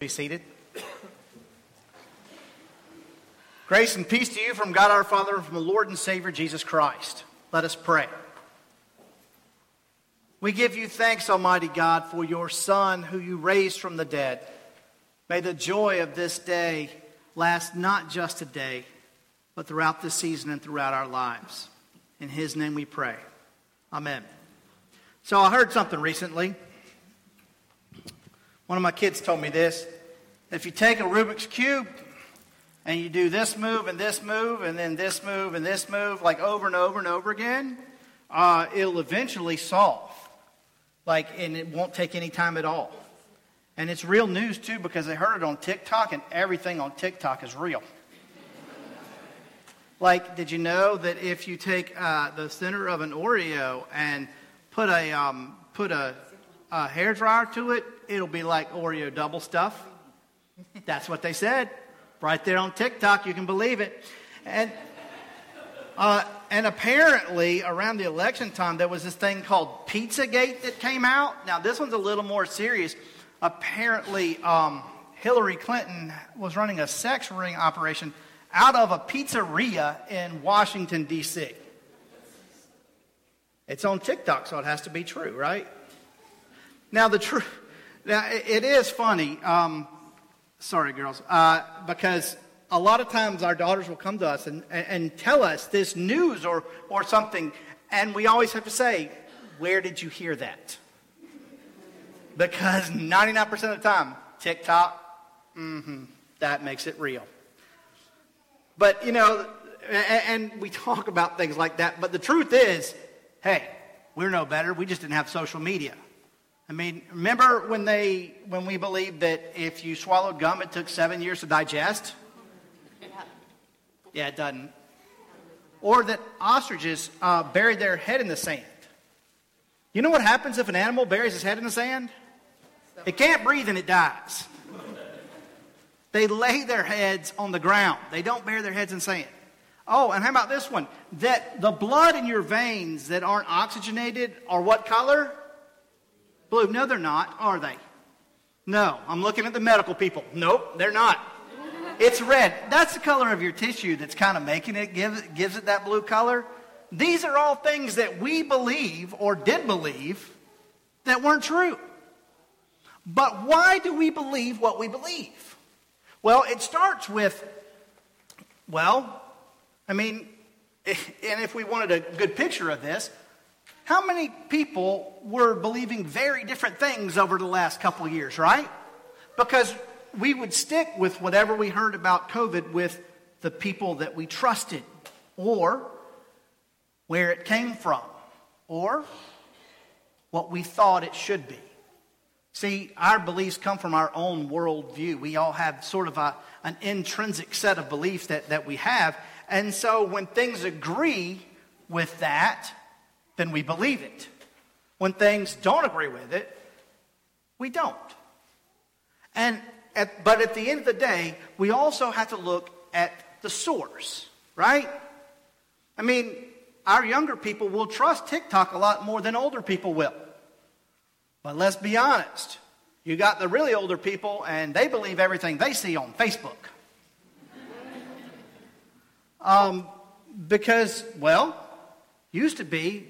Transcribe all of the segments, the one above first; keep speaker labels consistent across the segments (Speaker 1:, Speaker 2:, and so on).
Speaker 1: Be seated. Grace and peace to you from God our Father and from the Lord and Savior Jesus Christ. Let us pray. We give you thanks, Almighty God, for your Son who you raised from the dead. May the joy of this day last not just a day, but throughout this season and throughout our lives. In his name we pray. Amen. So I heard something recently. One of my kids told me this. If you take a Rubik's Cube and you do this move and this move and then this move and this move, like over and over and over again, uh, it'll eventually solve. Like, and it won't take any time at all. And it's real news too because they heard it on TikTok and everything on TikTok is real. like, did you know that if you take uh, the center of an Oreo and put a um, put a, a hair dryer to it, it'll be like Oreo double stuff. That's what they said. Right there on TikTok, you can believe it. And, uh, and apparently, around the election time, there was this thing called Pizzagate that came out. Now, this one's a little more serious. Apparently, um, Hillary Clinton was running a sex ring operation out of a pizzeria in Washington, D.C. It's on TikTok, so it has to be true, right? Now, the truth. Now, it is funny. Um, sorry, girls, uh, because a lot of times our daughters will come to us and, and tell us this news or, or something, and we always have to say, Where did you hear that? Because 99% of the time, TikTok, mm-hmm, that makes it real. But, you know, and, and we talk about things like that, but the truth is, hey, we're no better. We just didn't have social media. I mean, remember when they when we believed that if you swallowed gum, it took seven years to digest? Yeah, it doesn't. Or that ostriches uh, buried their head in the sand. You know what happens if an animal buries his head in the sand? It can't breathe and it dies. They lay their heads on the ground. They don't bury their heads in sand. Oh, and how about this one? That the blood in your veins that aren't oxygenated are what color? Blue. No, they're not, are they? No. I'm looking at the medical people. Nope, they're not. It's red. That's the color of your tissue that's kind of making it, give, gives it that blue color. These are all things that we believe or did believe that weren't true. But why do we believe what we believe? Well, it starts with, well, I mean, and if we wanted a good picture of this, how many people were believing very different things over the last couple years, right? Because we would stick with whatever we heard about COVID with the people that we trusted, or where it came from, or what we thought it should be. See, our beliefs come from our own worldview. We all have sort of a, an intrinsic set of beliefs that, that we have. And so when things agree with that, then we believe it. When things don't agree with it, we don't. And at, but at the end of the day, we also have to look at the source, right? I mean, our younger people will trust TikTok a lot more than older people will. But let's be honest. You got the really older people, and they believe everything they see on Facebook. Um, because, well, used to be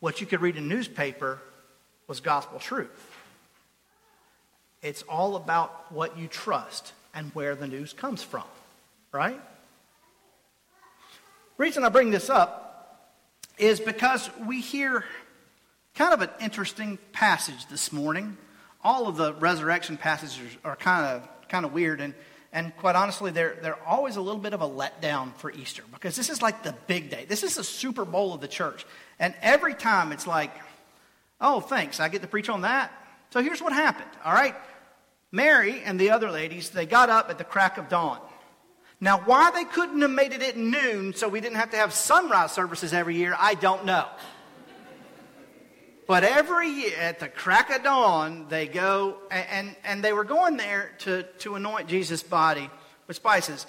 Speaker 1: what you could read in a newspaper was gospel truth. It's all about what you trust and where the news comes from, right? reason I bring this up is because we hear kind of an interesting passage this morning. All of the resurrection passages are kind of kind of weird and and quite honestly, they're, they're always a little bit of a letdown for Easter because this is like the big day. This is the Super Bowl of the church. And every time it's like, oh, thanks, I get to preach on that. So here's what happened, all right? Mary and the other ladies, they got up at the crack of dawn. Now, why they couldn't have made it at noon so we didn't have to have sunrise services every year, I don't know. But every year at the crack of dawn, they go, and, and they were going there to, to anoint Jesus' body with spices.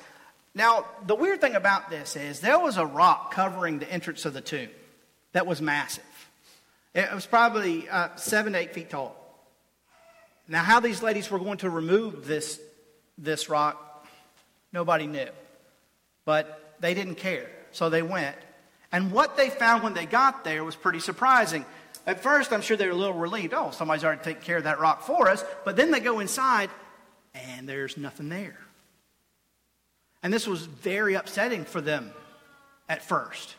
Speaker 1: Now, the weird thing about this is there was a rock covering the entrance of the tomb that was massive. It was probably uh, seven to eight feet tall. Now, how these ladies were going to remove this, this rock, nobody knew. But they didn't care, so they went. And what they found when they got there was pretty surprising. At first, I'm sure they were a little relieved. Oh, somebody's already taken care of that rock for us. But then they go inside, and there's nothing there. And this was very upsetting for them at first.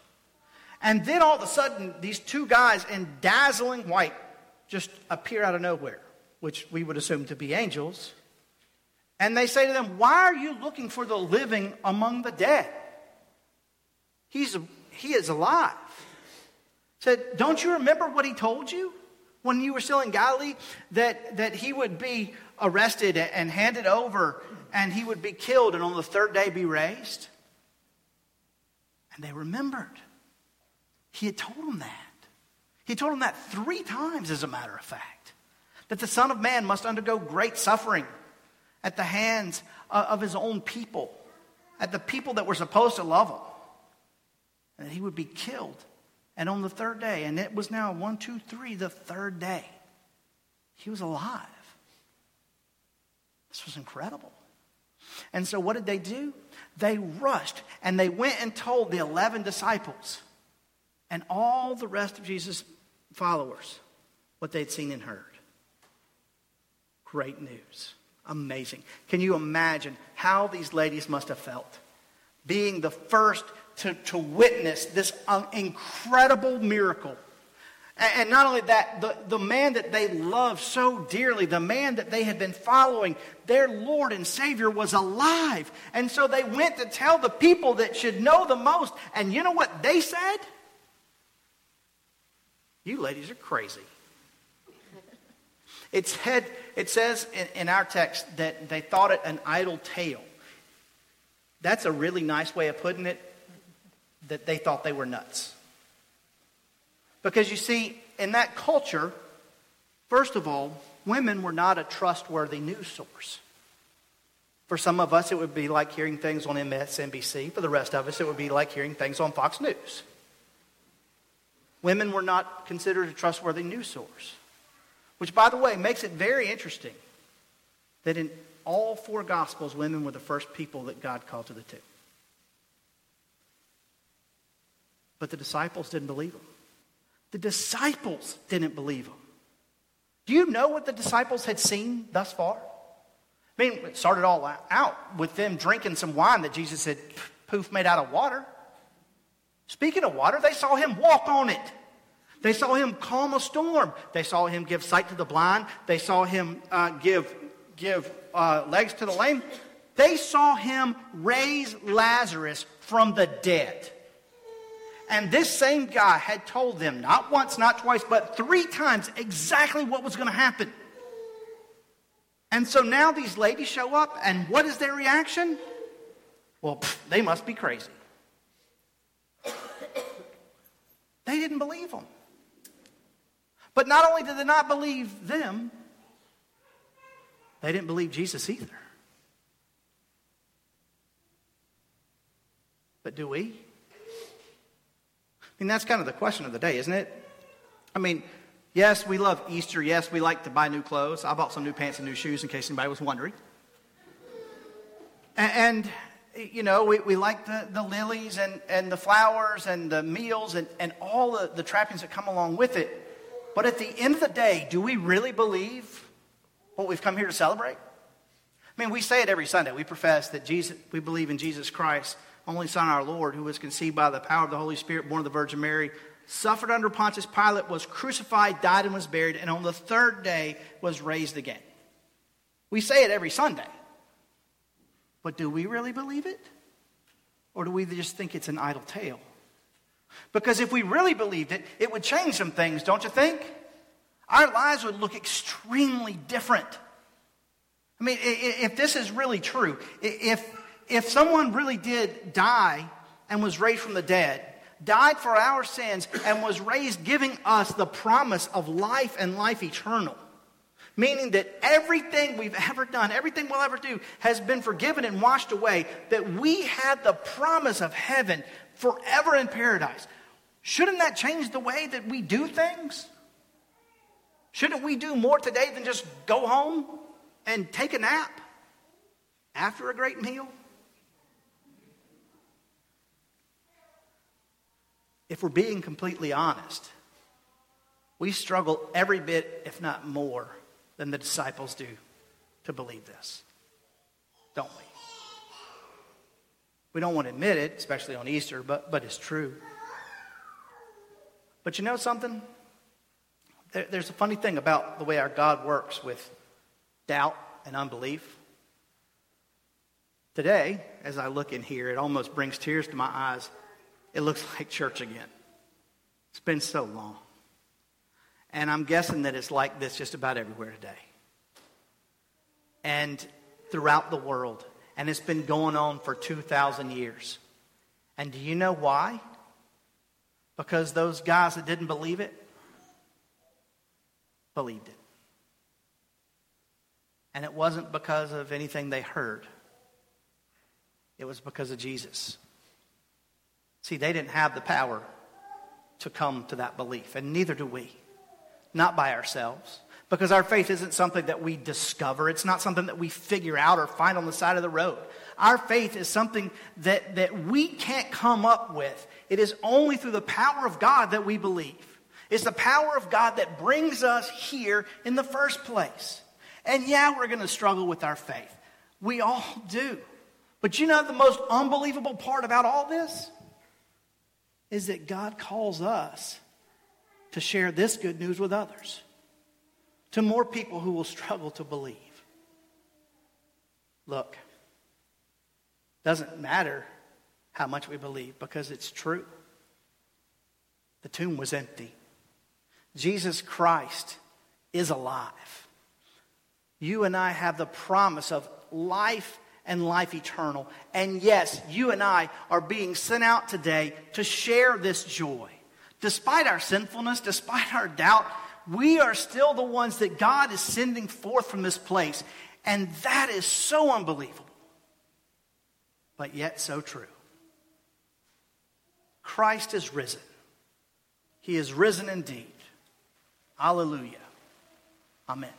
Speaker 1: And then all of a sudden, these two guys in dazzling white just appear out of nowhere, which we would assume to be angels. And they say to them, Why are you looking for the living among the dead? He's, he is alive. Said, Don't you remember what he told you when you were still in Galilee? That, that he would be arrested and handed over and he would be killed and on the third day be raised? And they remembered. He had told them that. He told them that three times, as a matter of fact, that the Son of Man must undergo great suffering at the hands of his own people, at the people that were supposed to love him, and that he would be killed. And on the third day, and it was now one, two, three, the third day, he was alive. This was incredible. And so, what did they do? They rushed and they went and told the 11 disciples and all the rest of Jesus' followers what they'd seen and heard. Great news. Amazing. Can you imagine how these ladies must have felt being the first to, to witness this um, incredible miracle? And not only that, the, the man that they loved so dearly, the man that they had been following, their Lord and Savior was alive. And so they went to tell the people that should know the most. And you know what they said? You ladies are crazy. It, said, it says in, in our text that they thought it an idle tale. That's a really nice way of putting it, that they thought they were nuts. Because you see, in that culture, first of all, women were not a trustworthy news source. For some of us, it would be like hearing things on MSNBC. For the rest of us, it would be like hearing things on Fox News. Women were not considered a trustworthy news source. Which, by the way, makes it very interesting that in all four Gospels, women were the first people that God called to the tomb. But the disciples didn't believe him. The disciples didn't believe him. Do you know what the disciples had seen thus far? I mean, it started all out with them drinking some wine that Jesus had poof made out of water. Speaking of water, they saw him walk on it. They saw him calm a storm. They saw him give sight to the blind. They saw him uh, give, give uh, legs to the lame. They saw him raise Lazarus from the dead. And this same guy had told them, not once, not twice, but three times, exactly what was going to happen. And so now these ladies show up, and what is their reaction? Well, pff, they must be crazy. They didn't believe them. But not only did they not believe them, they didn't believe Jesus either. But do we? Mean, that's kind of the question of the day, isn't it? I mean, yes, we love Easter. Yes, we like to buy new clothes. I bought some new pants and new shoes in case anybody was wondering. And, you know, we, we like the, the lilies and, and the flowers and the meals and, and all the, the trappings that come along with it. But at the end of the day, do we really believe what we've come here to celebrate? I mean, we say it every Sunday. We profess that Jesus, we believe in Jesus Christ, only Son, our Lord, who was conceived by the power of the Holy Spirit, born of the Virgin Mary, suffered under Pontius Pilate, was crucified, died, and was buried, and on the third day was raised again. We say it every Sunday. But do we really believe it? Or do we just think it's an idle tale? Because if we really believed it, it would change some things, don't you think? Our lives would look extremely different. I mean, if this is really true, if, if someone really did die and was raised from the dead, died for our sins, and was raised giving us the promise of life and life eternal, meaning that everything we've ever done, everything we'll ever do, has been forgiven and washed away, that we had the promise of heaven forever in paradise. Shouldn't that change the way that we do things? Shouldn't we do more today than just go home and take a nap after a great meal? If we're being completely honest, we struggle every bit, if not more, than the disciples do to believe this. Don't we? We don't want to admit it, especially on Easter, but, but it's true. But you know something? There, there's a funny thing about the way our God works with doubt and unbelief. Today, as I look in here, it almost brings tears to my eyes. It looks like church again. It's been so long. And I'm guessing that it's like this just about everywhere today. And throughout the world. And it's been going on for 2,000 years. And do you know why? Because those guys that didn't believe it believed it. And it wasn't because of anything they heard, it was because of Jesus. See, they didn't have the power to come to that belief, and neither do we. Not by ourselves. Because our faith isn't something that we discover. It's not something that we figure out or find on the side of the road. Our faith is something that, that we can't come up with. It is only through the power of God that we believe. It's the power of God that brings us here in the first place. And yeah, we're going to struggle with our faith. We all do. But you know the most unbelievable part about all this? Is that God calls us to share this good news with others, to more people who will struggle to believe. Look, doesn't matter how much we believe because it's true. The tomb was empty. Jesus Christ is alive. You and I have the promise of life and life eternal. And yes, you and I are being sent out today to share this joy. Despite our sinfulness, despite our doubt, we are still the ones that God is sending forth from this place. And that is so unbelievable, but yet so true. Christ is risen. He is risen indeed. Hallelujah. Amen.